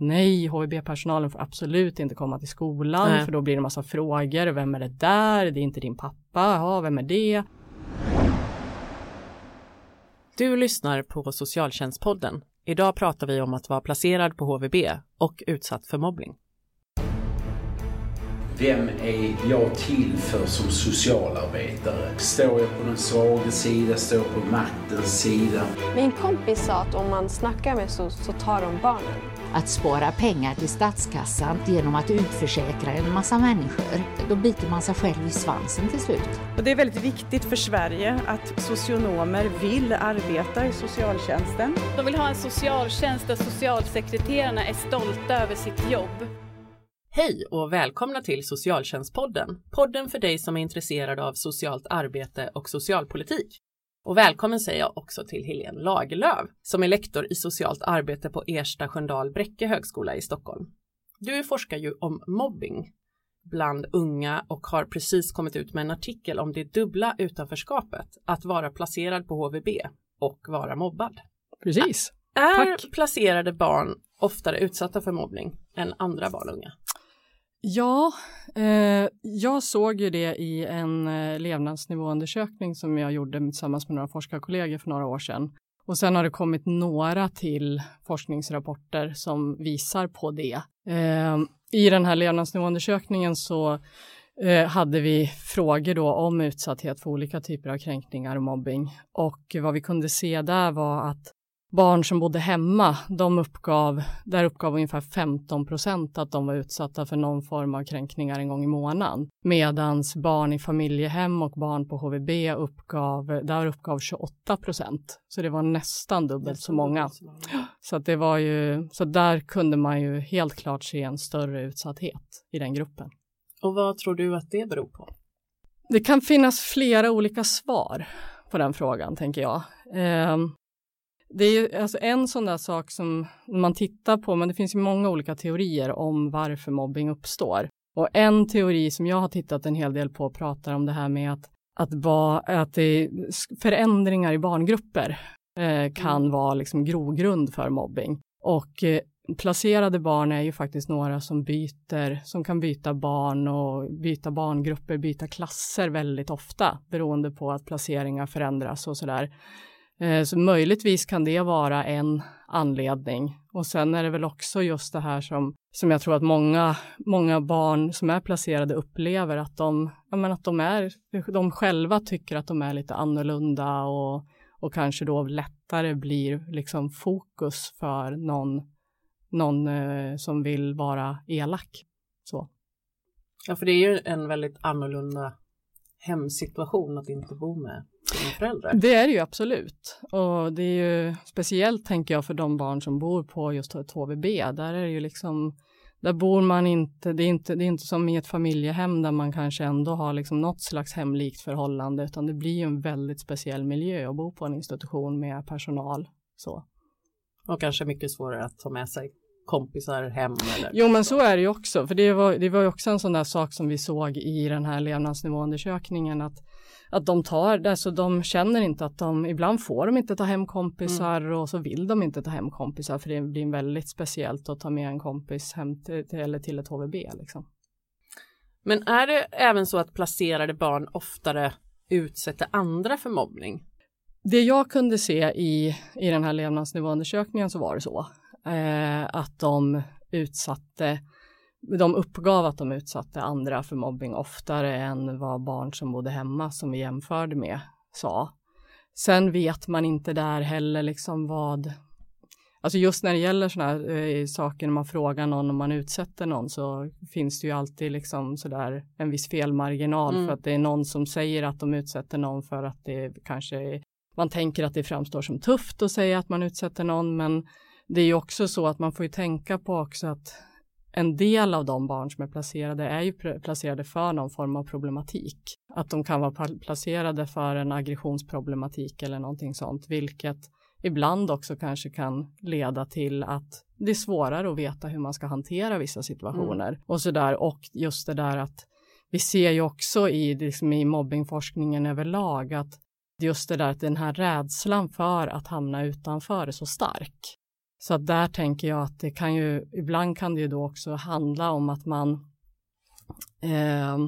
nej, HVB-personalen får absolut inte komma till skolan Nej. för då blir det en massa frågor. Vem är det där? Det är inte din pappa. Ja, vem är det? Du lyssnar på Socialtjänstpodden. Idag pratar vi om att vara placerad på HVB och utsatt för mobbning. Vem är jag till för som socialarbetare? Står jag på den svaga sida? Står jag på maktens sida? Min kompis sa att om man snackar med så, så tar de barnen. att spara pengar till statskassan genom att utförsäkra en massa människor. Då biter man sig själv i svansen till slut. Och det är väldigt viktigt för Sverige att socionomer vill arbeta i socialtjänsten. De vill ha en socialtjänst där socialsekreterarna är stolta över sitt jobb. Hej och välkomna till Socialtjänstpodden. Podden för dig som är intresserad av socialt arbete och socialpolitik. Och välkommen säger jag också till Helene Lagerlöf som är lektor i socialt arbete på Ersta Sköndal Bräcke högskola i Stockholm. Du forskar ju om mobbing bland unga och har precis kommit ut med en artikel om det dubbla utanförskapet, att vara placerad på HVB och vara mobbad. Precis. Är Tack. placerade barn oftare utsatta för mobbning än andra barn och unga? Ja, eh, jag såg ju det i en eh, levnadsnivåundersökning som jag gjorde tillsammans med några forskarkollegor för några år sedan. Och sen har det kommit några till forskningsrapporter som visar på det. Eh, I den här levnadsnivåundersökningen så eh, hade vi frågor då om utsatthet för olika typer av kränkningar och mobbing. Och vad vi kunde se där var att barn som bodde hemma, de uppgav, där uppgav ungefär 15 procent att de var utsatta för någon form av kränkningar en gång i månaden. Medans barn i familjehem och barn på HVB uppgav, där uppgav 28 procent. Så det var nästan dubbelt så många. Så det var ju, så där kunde man ju helt klart se en större utsatthet i den gruppen. Och vad tror du att det beror på? Det kan finnas flera olika svar på den frågan, tänker jag. Ehm, det är alltså en sån där sak som man tittar på, men det finns ju många olika teorier om varför mobbing uppstår. Och en teori som jag har tittat en hel del på pratar om det här med att, att, ba, att förändringar i barngrupper eh, kan vara liksom grogrund för mobbing. Och eh, placerade barn är ju faktiskt några som byter, som kan byta barn och byta barngrupper, byta klasser väldigt ofta beroende på att placeringar förändras och sådär. Eh, så möjligtvis kan det vara en anledning. Och sen är det väl också just det här som, som jag tror att många, många barn som är placerade upplever att de, ja, att de, är, de själva tycker att de är lite annorlunda och, och kanske då lättare blir liksom fokus för någon, någon eh, som vill vara elak. Så. Ja, för det är ju en väldigt annorlunda hemsituation att inte bo med. Det är det ju absolut. Och det är ju speciellt tänker jag för de barn som bor på just ett HVB. Där är det ju liksom, där bor man inte, det är inte, det är inte som i ett familjehem där man kanske ändå har liksom något slags hemlikt förhållande, utan det blir ju en väldigt speciell miljö att bo på en institution med personal. Så. Och kanske mycket svårare att ta med sig kompisar hem. Eller Jo, men så är det ju också, för det var, det var ju också en sån där sak som vi såg i den här levnadsnivåundersökningen, att, att de tar, alltså de känner inte att de, ibland får de inte ta hem kompisar och så vill de inte ta hem kompisar, för det blir väldigt speciellt att ta med en kompis hem till, till, eller till ett HVB liksom. Men är det även så att placerade barn oftare utsätter andra för mobbning? Det jag kunde se i, i den här levnadsnivåundersökningen så var det så, eh, att de utsatte de uppgav att de utsatte andra för mobbing oftare än vad barn som bodde hemma som vi jämförde med sa. Sen vet man inte där heller liksom vad, alltså just när det gäller sådana här eh, saker när man frågar någon om man utsätter någon så finns det ju alltid liksom sådär en viss felmarginal Mm. för att det är någon som säger att de utsätter någon för att det kanske man tänker att det framstår som tufft att säga att man utsätter någon men det är ju också så att man får ju tänka på också att en del av de barn som är placerade är ju placerade för någon form av problematik. Att de kan vara placerade för en aggressionsproblematik eller någonting sånt, vilket ibland också kanske kan leda till att det är svårare att veta hur man ska hantera vissa situationer och så där. Och just det där att vi ser ju också i, liksom i mobbingforskningen överlag att just det där att den här rädslan för att hamna utanför är så stark. Så där tänker jag att det kan ju, ibland kan det ju då också handla om att man, eh,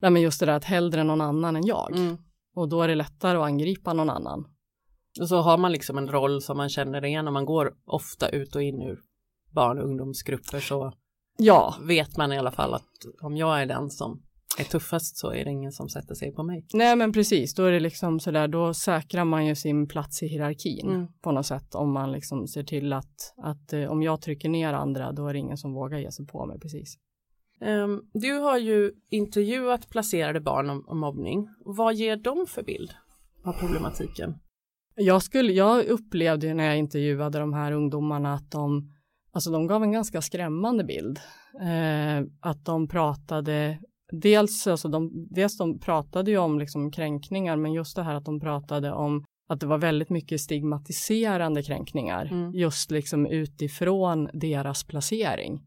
nej men just det där att hellre någon annan än jag. Mm. Och då är det lättare att angripa någon annan. Och så har man liksom en roll som man känner igen och man går ofta ut och in ur barn och ungdomsgrupper så Ja, vet man i alla fall att om jag är den som är tuffast så är det ingen som sätter sig på mig. nej men precis, då är det liksom sådär, då säkrar man ju sin plats i hierarkin Mm. på något sätt om man liksom ser till att, att eh, om jag trycker ner andra då är det ingen som vågar ge sig på mig precis. Ehm, du har ju intervjuat placerade barn om, om mobbning. Vad ger de för bild av problematiken? Jag, skulle, jag upplevde när jag intervjuade de här ungdomarna att de, alltså de gav en ganska skrämmande bild. Eh, att de pratade, dels, alltså de, dels de pratade ju om liksom kränkningar, men just det här att de pratade om att det var väldigt mycket stigmatiserande kränkningar, Mm. just liksom utifrån deras placering.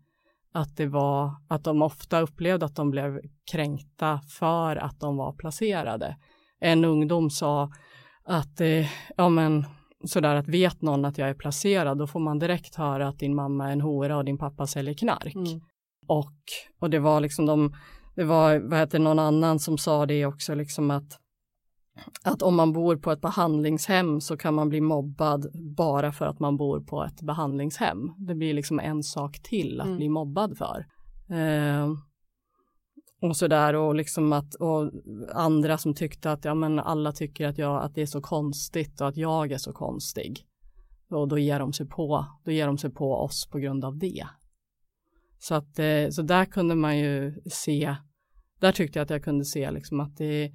Att det var, att de ofta upplevde att de blev kränkta för att de var placerade. En ungdom sa att, eh, ja men sådär att vet någon att jag är placerad då får man direkt höra att din mamma är en hora och din pappa säljer knark. Mm. Och, och det var liksom de, det var, vad heter någon annan som sa det också liksom att att om man bor på ett behandlingshem så kan man bli mobbad bara för att man bor på ett behandlingshem. Det blir liksom en sak till att Mm. bli mobbad för. Eh, och sådär och liksom att och andra som tyckte att ja men alla tycker att jag att det är så konstigt och att jag är så konstig. Och då ger de sig på, då ger de sig på oss på grund av det. Så att eh, så där kunde man ju se, där tyckte jag att jag kunde se liksom att det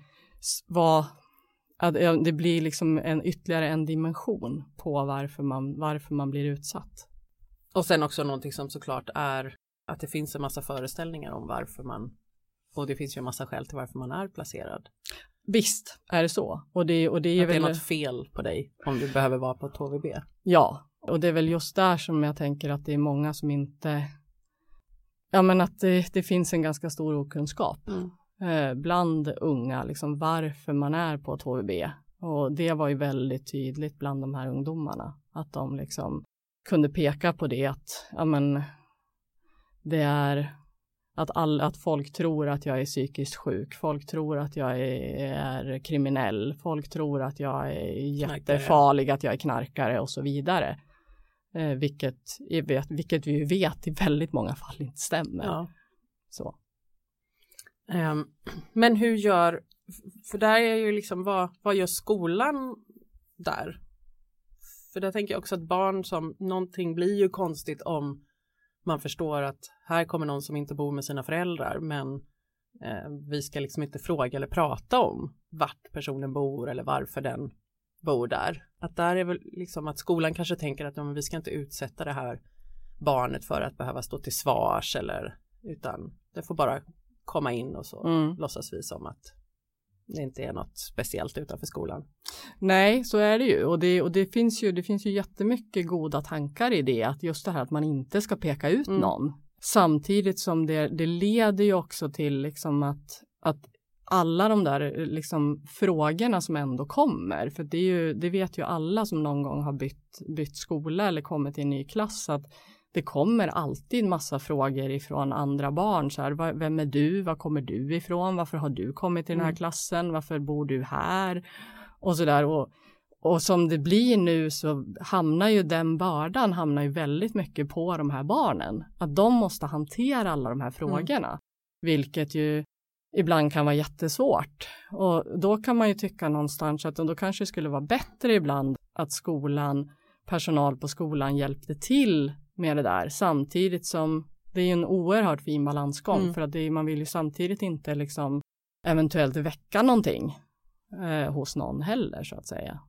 var att det blir liksom en ytterligare en dimension på varför man, varför man blir utsatt. Och sen också någonting som såklart är att det finns en massa föreställningar om varför man och det finns ju en massa skäl till varför man är placerad. Visst är det så. Och det, och det är Att det är väl, något fel på dig om du behöver vara på ett HVB. ja, och det är väl just där som jag tänker att det är många som inte, ja men att det, det finns en ganska stor okunskap eh, bland unga, liksom varför man är på ett HVB. Och det var ju väldigt tydligt bland de här ungdomarna, att de liksom kunde peka på det att, ja men, det är att, all, att folk tror att jag är psykiskt sjuk, folk tror att jag är, är kriminell, folk tror att jag är Knarkare. jättefarlig, att jag är knarkare och så vidare. Eh, vilket, vet, vilket vi vet i väldigt många fall inte stämmer. Ja. Så. Ehm, men hur gör, för där är ju liksom vad, vad gör skolan där? För där tänker jag också att barn som, någonting blir ju konstigt om man förstår att här kommer någon som inte bor med sina föräldrar men eh, vi ska liksom inte fråga eller prata om vart personen bor eller varför den bor där. Att där är väl liksom att skolan kanske tänker att ja, vi ska inte utsätta det här barnet för att behöva stå till svars eller utan det får bara komma in och så Mm. låtsas vi som att det inte är något speciellt utanför skolan. Nej, så är det ju. Och, det, och det, finns ju, det finns ju jättemycket goda tankar i det, att just det här att man inte ska peka ut Mm. någon. Samtidigt som det, det leder ju också till liksom att, att alla de där liksom frågorna som ändå kommer, för det, ju, det vet ju alla som någon gång har bytt, bytt skola eller kommit till en ny klass, att det kommer alltid massa frågor ifrån andra barn. Så här, "Vad- vem är du? Var kommer du ifrån? Varför har du kommit till den här Mm. klassen? Varför bor du här? Och så där. Och, och som det blir nu så hamnar ju den bördan hamnar ju väldigt mycket på de här barnen. Att de måste hantera alla de här frågorna. Vilket ju ibland kan vara jättesvårt. Och då kan man ju tycka någonstans att då kanske det skulle vara bättre ibland att skolan, personal på skolan hjälpte till med det där samtidigt som det är en oerhört fin balansgång Mm. för att det man vill ju samtidigt inte liksom eventuellt väcka någonting eh, hos någon heller så att säga.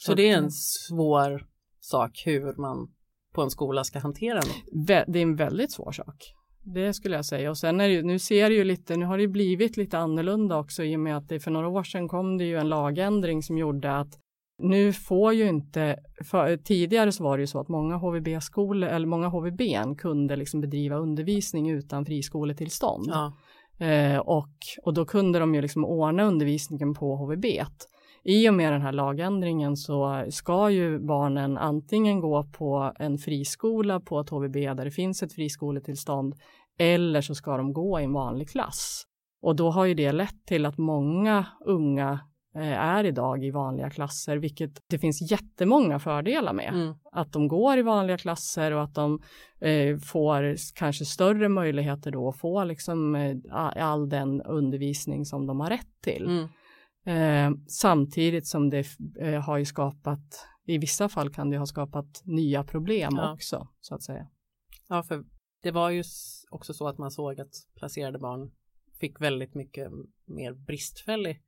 Så det är en svår sak hur man på en skola ska hantera något. Det är en väldigt svår sak. Det skulle jag säga. Och sen är det ju, nu ser det ju lite, nu har det blivit lite annorlunda också i och med att det för några år sedan kom det ju en lagändring som gjorde att nu får ju inte, för, tidigare så var det ju så att många HVB-skolor eller många HVB kunde liksom bedriva undervisning utan friskoletillstånd. Ja. Eh, och, och då kunde de ju liksom ordna undervisningen på HVB. i och med den här lagändringen så ska ju barnen antingen gå på en friskola på ett HVB där det finns ett friskoletillstånd eller så ska de gå i en vanlig klass. Och då har ju det lett till att många unga eh, är idag i vanliga klasser, vilket det finns jättemånga fördelar med. Mm. Att de går i vanliga klasser och att de eh, får kanske större möjligheter då att få liksom eh, all den undervisning som de har rätt till. Mm. Eh, samtidigt som det eh, har ju skapat, i vissa fall kan det ha skapat nya problem Ja. också så att säga. Ja, för det var ju också så att man såg att placerade barn fick väldigt mycket mer bristfällig.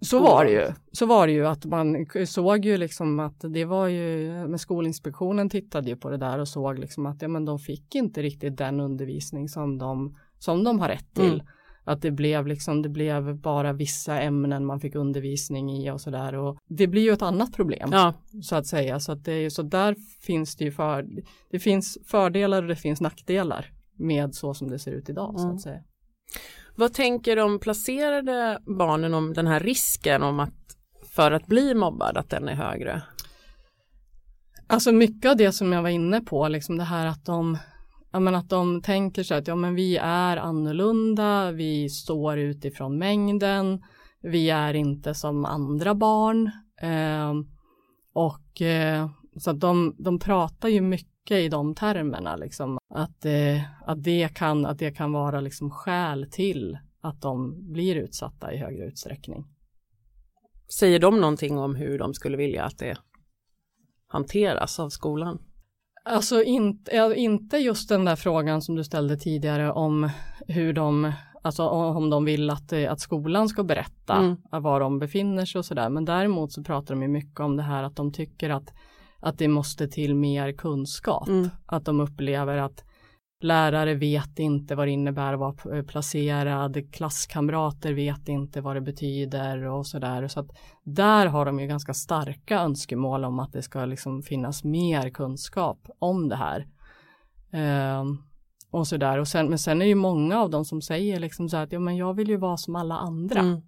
Så var det ju. Så var det ju att man såg ju liksom att det var ju, men Skolinspektionen tittade ju på det där och såg liksom att ja, men de fick inte riktigt den undervisning som de, som de har rätt till. Mm. Att det blev liksom, det blev bara vissa ämnen man fick undervisning i och sådär och det blir ju ett annat problem Ja, så att säga. Så att det är ju så där finns det ju för, det finns fördelar och det finns nackdelar med så som det ser ut idag så Mm. att säga. vad tänker de placerade barnen om den här risken om att för att bli mobbad att den är högre? Alltså mycket av det som jag var inne på, liksom det här att de, ja men att de tänker sig att ja men vi är annorlunda, vi står utifrån mängden, vi är inte som andra barn. Eh, och eh, så att de, de pratar ju mycket i de termerna, liksom, att, eh, att, det kan, att det kan vara liksom skäl till att de blir utsatta i högre utsträckning. Säger de någonting om hur de skulle vilja att det hanteras av skolan? Alltså inte, inte just den där frågan som du ställde tidigare om hur de, alltså om de vill att, eh, att skolan ska berätta Mm. var de befinner sig och sådär. Men däremot så pratar de ju mycket om det här att de tycker att, att det måste till mer kunskap. Mm. Att de upplever att lärare vet inte vad det innebär att vara p- placerad, klasskamrater vet inte vad det betyder och sådär. Så att där har de ju ganska starka önskemål om att det ska liksom finnas mer kunskap om det här. Ehm, och sådär. Och sen, men sen är det ju många av dem som säger liksom så här att ja, men jag vill ju vara som alla andra. Mm.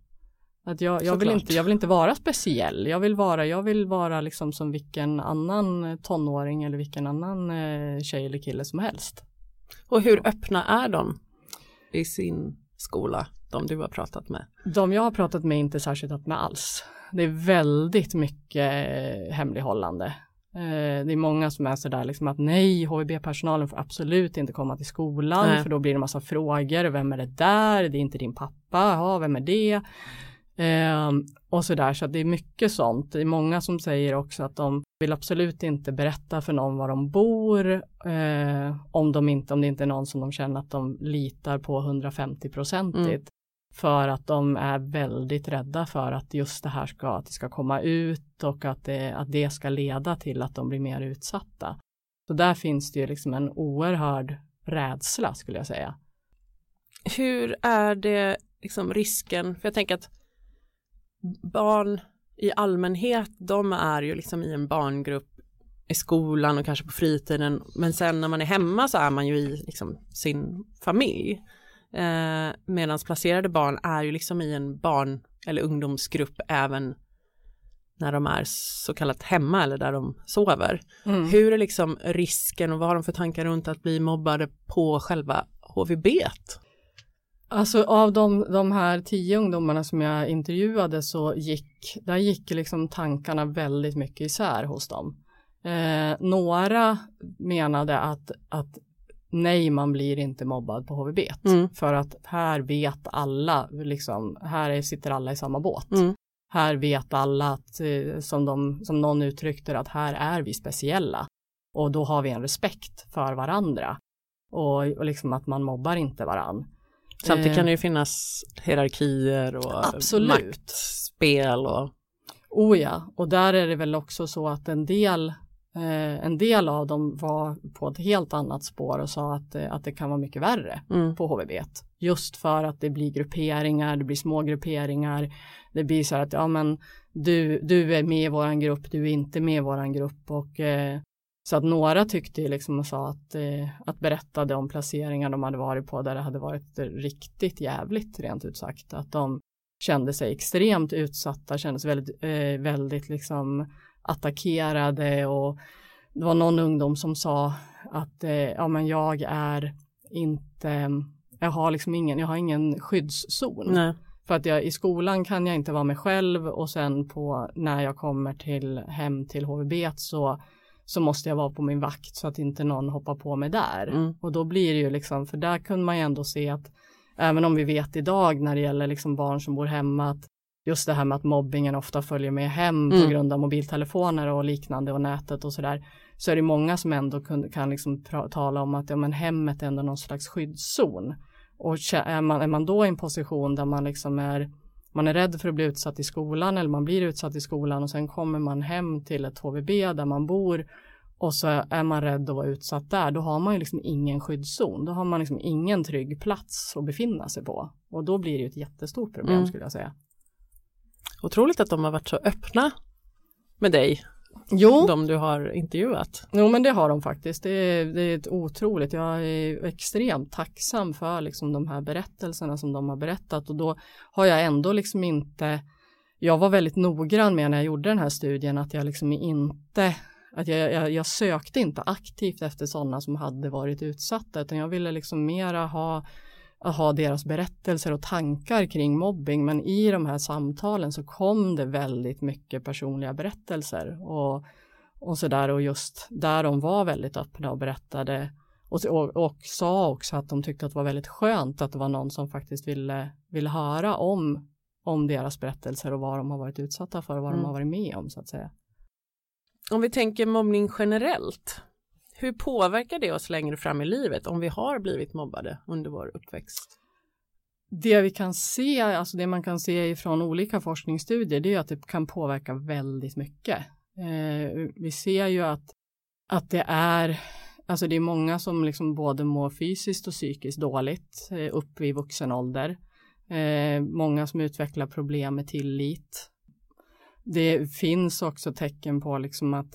Att jag, jag, vill inte, jag vill inte vara speciell. Jag vill vara, jag vill vara liksom som vilken annan tonåring eller vilken annan eh, tjej eller kille som helst. Och hur öppna är de i sin skola, de du har pratat med? De jag har pratat med är inte särskilt öppna alls. Det är väldigt mycket eh, hemlighållande. Eh, det är många som är sådär liksom att nej, HVB-personalen får absolut inte komma till skolan Nej. för då blir det massa frågor. Vem är det där? Det är inte din pappa. Ja, vem är det? Eh, och sådär, så att det är mycket sånt. Det är många som säger också att de vill absolut inte berätta för någon var de bor eh, om, de inte, om det inte är någon som de känner att de litar på 150 procentigt. Mm. För att de är väldigt rädda för att just det här ska, att det ska komma ut och att det, att det ska leda till att de blir mer utsatta. Så där finns det ju liksom en oerhörd rädsla skulle jag säga. Hur är det liksom risken, för jag tänker att barn i allmänhet, de är ju liksom i en barngrupp i skolan och kanske på fritiden, men sen när man är hemma så är man ju i liksom sin familj. Eh, Medan placerade barn är ju liksom i en barn eller ungdomsgrupp även när de är så kallat hemma eller där de sover. Mm. Hur är liksom risken och vad har de för tankar runt att bli mobbade på själva HVB? Alltså av de, de här tio ungdomarna som jag intervjuade så gick, där gick liksom tankarna väldigt mycket isär hos dem. Eh, några menade att, att nej, man blir inte mobbad på HVB. Mm. För att här vet alla, liksom, här är, sitter alla i samma båt. Mm. Här vet alla att, eh, som, de, som någon uttryckte att här är vi speciella. Och då har vi en respekt för varandra. Och, och liksom att man mobbar inte varann. Samtidigt Eh, kan det ju finnas hierarkier och Absolut. maktspel och Oh ja, och där är det väl också så att en del, eh, en del av dem var på ett helt annat spår och sa att, eh, att det kan vara mycket värre mm, på HVB. Just för att det blir grupperingar, det blir små grupperingar. Det blir så att ja men du, du är med i våran grupp, du är inte med i våran grupp och eh, så att några tyckte ju liksom och sa att, eh, att berättade om placeringar de hade varit på där det hade varit riktigt jävligt rent ut sagt. Att de, kände sig extremt utsatta, kände sig väldigt, eh, väldigt liksom attackerade och det var någon ungdom som sa att eh, ja, men jag är inte, jag har liksom ingen, jag har ingen skyddszon. Nej. För att jag, i skolan kan jag inte vara mig själv och sen på när jag kommer till hem till HVB så, så måste jag vara på min vakt så att inte någon hoppar på mig där. Mm. Och då blir det ju liksom, för där kunde man ju ändå se att även om vi vet idag när det gäller liksom barn som bor hemma att just det här med att mobbingen ofta följer med hem Mm. på grund av mobiltelefoner och liknande och nätet och sådär så är det många som ändå kan liksom tala om att ja, men hemmet är ändå någon slags skyddszon. Och är man, är man då i en position där man liksom är man är rädd för att bli utsatt i skolan eller man blir utsatt i skolan och sen kommer man hem till ett HVB där man bor och så är man rädd att vara utsatt där, då har man ju liksom ingen skyddszon. Då har man liksom ingen trygg plats att befinna sig på. Och då blir det ju ett jättestort problem Mm. skulle jag säga. Otroligt att de har varit så öppna med dig, Jo, de du har intervjuat. jo men det har de faktiskt. Det är, det är ett otroligt. Jag är extremt tacksam för liksom de här berättelserna som de har berättat och då har jag ändå liksom inte jag var väldigt noggrann med när jag gjorde den här studien att jag liksom inte att jag, jag, jag sökte inte aktivt efter sådana som hade varit utsatta utan jag ville liksom mera ha, ha deras berättelser och tankar kring mobbing men i de här samtalen så kom det väldigt mycket personliga berättelser och, och sådär och just där de var väldigt öppna och berättade och, och, och sa också att de tyckte att det var väldigt skönt att det var någon som faktiskt ville, ville höra om, om deras berättelser och vad de har varit utsatta för och vad Mm. de har varit med om så att säga. Om vi tänker mobbning generellt, hur påverkar det oss längre fram i livet om vi har blivit mobbade under vår uppväxt? Det vi kan se, alltså det man kan se ifrån olika forskningsstudier, det är att det kan påverka väldigt mycket. Eh, vi ser ju att, att det är, alltså det är många som liksom både mår fysiskt och psykiskt dåligt eh, upp i vuxen ålder. Eh, många som utvecklar problem med tillit. Det finns också tecken på liksom att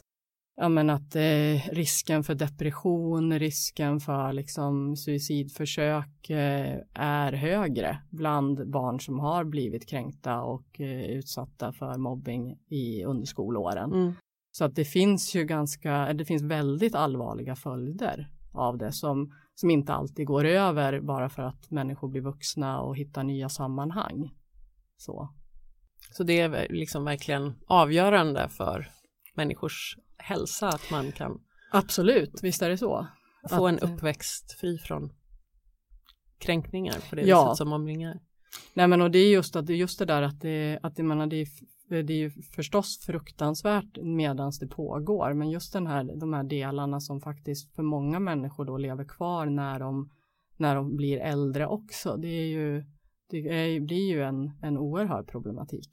ja, men att eh, risken för depression, risken för liksom suicidförsök eh, är högre bland barn som har blivit kränkta och eh, utsatta för mobbing i under skolåren. Mm. Så att det finns ju ganska, det finns väldigt allvarliga följder av det som, som inte alltid går över bara för att människor blir vuxna och hittar nya sammanhang. Så. Så det är liksom verkligen avgörande för människors hälsa att man kan Absolut, visst är det så. få en Att- uppväxt fri från kränkningar på det Ja. viset som mobbning är. Nej men och det är just, att, det just det där att det, att det, menar, det, är, det är ju förstås fruktansvärt medans det pågår men just den här, de här delarna som faktiskt för många människor då lever kvar när de, när de blir äldre också det är ju det är, blir ju en, en oerhörd problematik.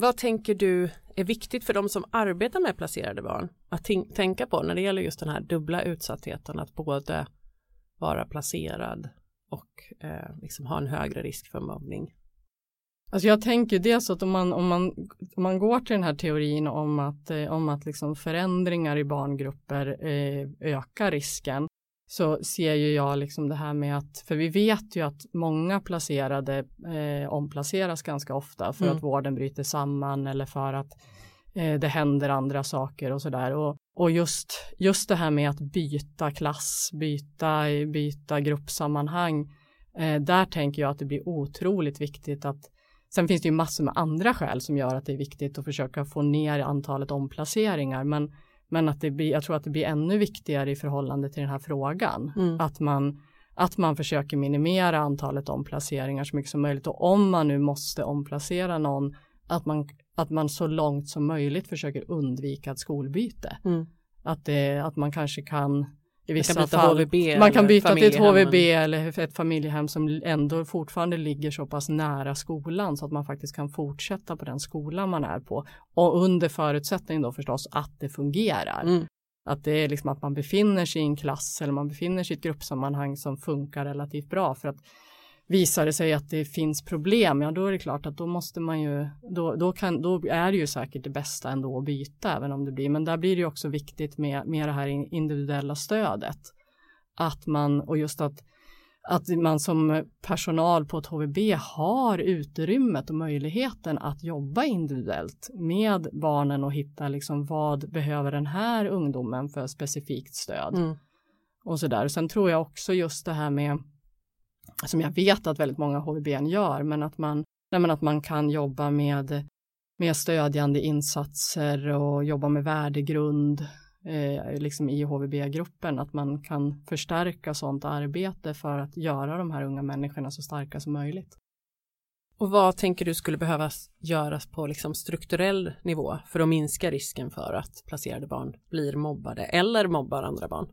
Vad tänker du är viktigt för de som arbetar med placerade barn att tänka på när det gäller just den här dubbla utsattheten att både vara placerad och eh, liksom ha en högre risk för mobbning? Alltså jag tänker dels att om man, om man, om man går till den här teorin om att, eh, om att liksom förändringar i barngrupper eh, ökar risken så ser ju jag liksom det här med att, för vi vet ju att många placerade eh, omplaceras ganska ofta för Mm. att vården bryter samman eller för att eh, det händer andra saker och sådär. Och, och just, just det här med att byta klass, byta, byta gruppsammanhang, eh, där tänker jag att det blir otroligt viktigt att Sen finns det ju massor med andra skäl som gör att det är viktigt att försöka få ner antalet omplaceringar, men, men att det blir, jag tror att det blir ännu viktigare i förhållande till den här frågan. Mm. Att, man, att man försöker minimera antalet omplaceringar så mycket som möjligt och om man nu måste omplacera någon, att man, att man så långt som möjligt försöker undvika ett skolbyte. Mm. Att, det, att man kanske kan i Man vissa kan byta fall HVB man kan byta till ett. HVB eller ett familjehem som ändå fortfarande ligger så pass nära skolan så att man faktiskt kan fortsätta på den skolan man är på. Och under förutsättning då förstås att det fungerar. Mm. Att det är liksom att man befinner sig i en klass eller man befinner sig i ett gruppsammanhang som funkar relativt bra. För att visar det sig att det finns problem, ja då är det klart att då måste man ju, då, då, kan, då är det ju säkert det bästa ändå att byta även om det blir, men där blir det ju också viktigt med, med det här in- individuella stödet. Att man, och just att, att man som personal på ett HVB har utrymmet och möjligheten att jobba individuellt med barnen och hitta liksom vad behöver den här ungdomen för specifikt stöd. Mm. Och så där. Sen tror jag också just det här med som jag vet att väldigt många HVB gör, men att man, nej, men att man kan jobba med, med stödjande insatser och jobba med värdegrund eh, liksom i HVB-gruppen, att man kan förstärka sådant arbete för att göra de här unga människorna så starka som möjligt. Och vad tänker du skulle behövas göras på liksom strukturell nivå för att minska risken för att placerade barn blir mobbade eller mobbar andra barn?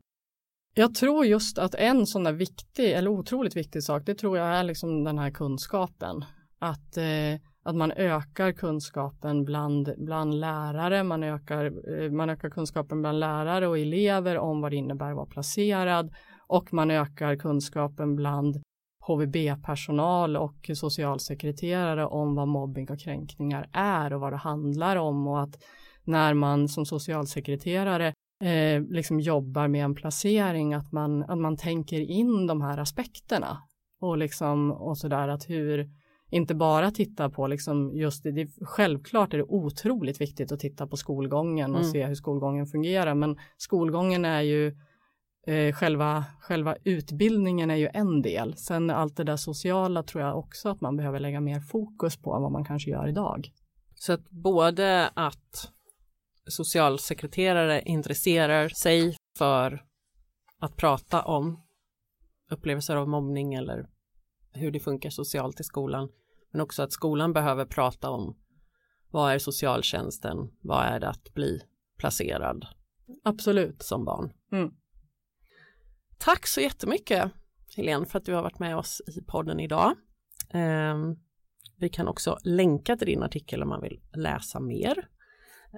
Jag tror just att en sån där viktig eller otroligt viktig sak, det tror jag är liksom den här kunskapen. Att, eh, att man ökar kunskapen bland, bland lärare, man ökar, eh, man ökar kunskapen bland lärare och elever om vad det innebär att vara placerad och man ökar kunskapen bland HVB-personal och socialsekreterare om vad mobbing och kränkningar är och vad det handlar om och att när man som socialsekreterare eh, liksom jobbar med en placering, att man, att man tänker in de här aspekterna och liksom och sådär att hur inte bara titta på liksom just det, det, självklart är det otroligt viktigt att titta på skolgången och mm. se hur skolgången fungerar, men skolgången är ju eh, själva, själva utbildningen är ju en del. Sen allt det där sociala tror jag också att man behöver lägga mer fokus på än vad man kanske gör idag. Så att både att socialsekreterare intresserar sig för att prata om upplevelser av mobbning eller hur det funkar socialt i skolan. Men också att skolan behöver prata om vad är socialtjänsten? Vad är det att bli placerad? Absolut. Som barn. Mm. Tack så jättemycket Helene för att du har varit med oss i podden idag. Um, vi kan också länka till din artikel om man vill läsa mer.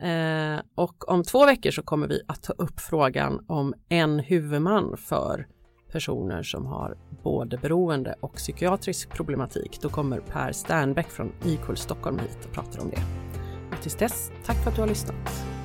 Eh, och om två veckor så kommer vi att ta upp frågan om en huvudman för personer som har både beroende och psykiatrisk problematik. Då kommer Per Sternbäck från Equal Stockholm hit och pratar om det. Och tills dess, tack för att du har lyssnat.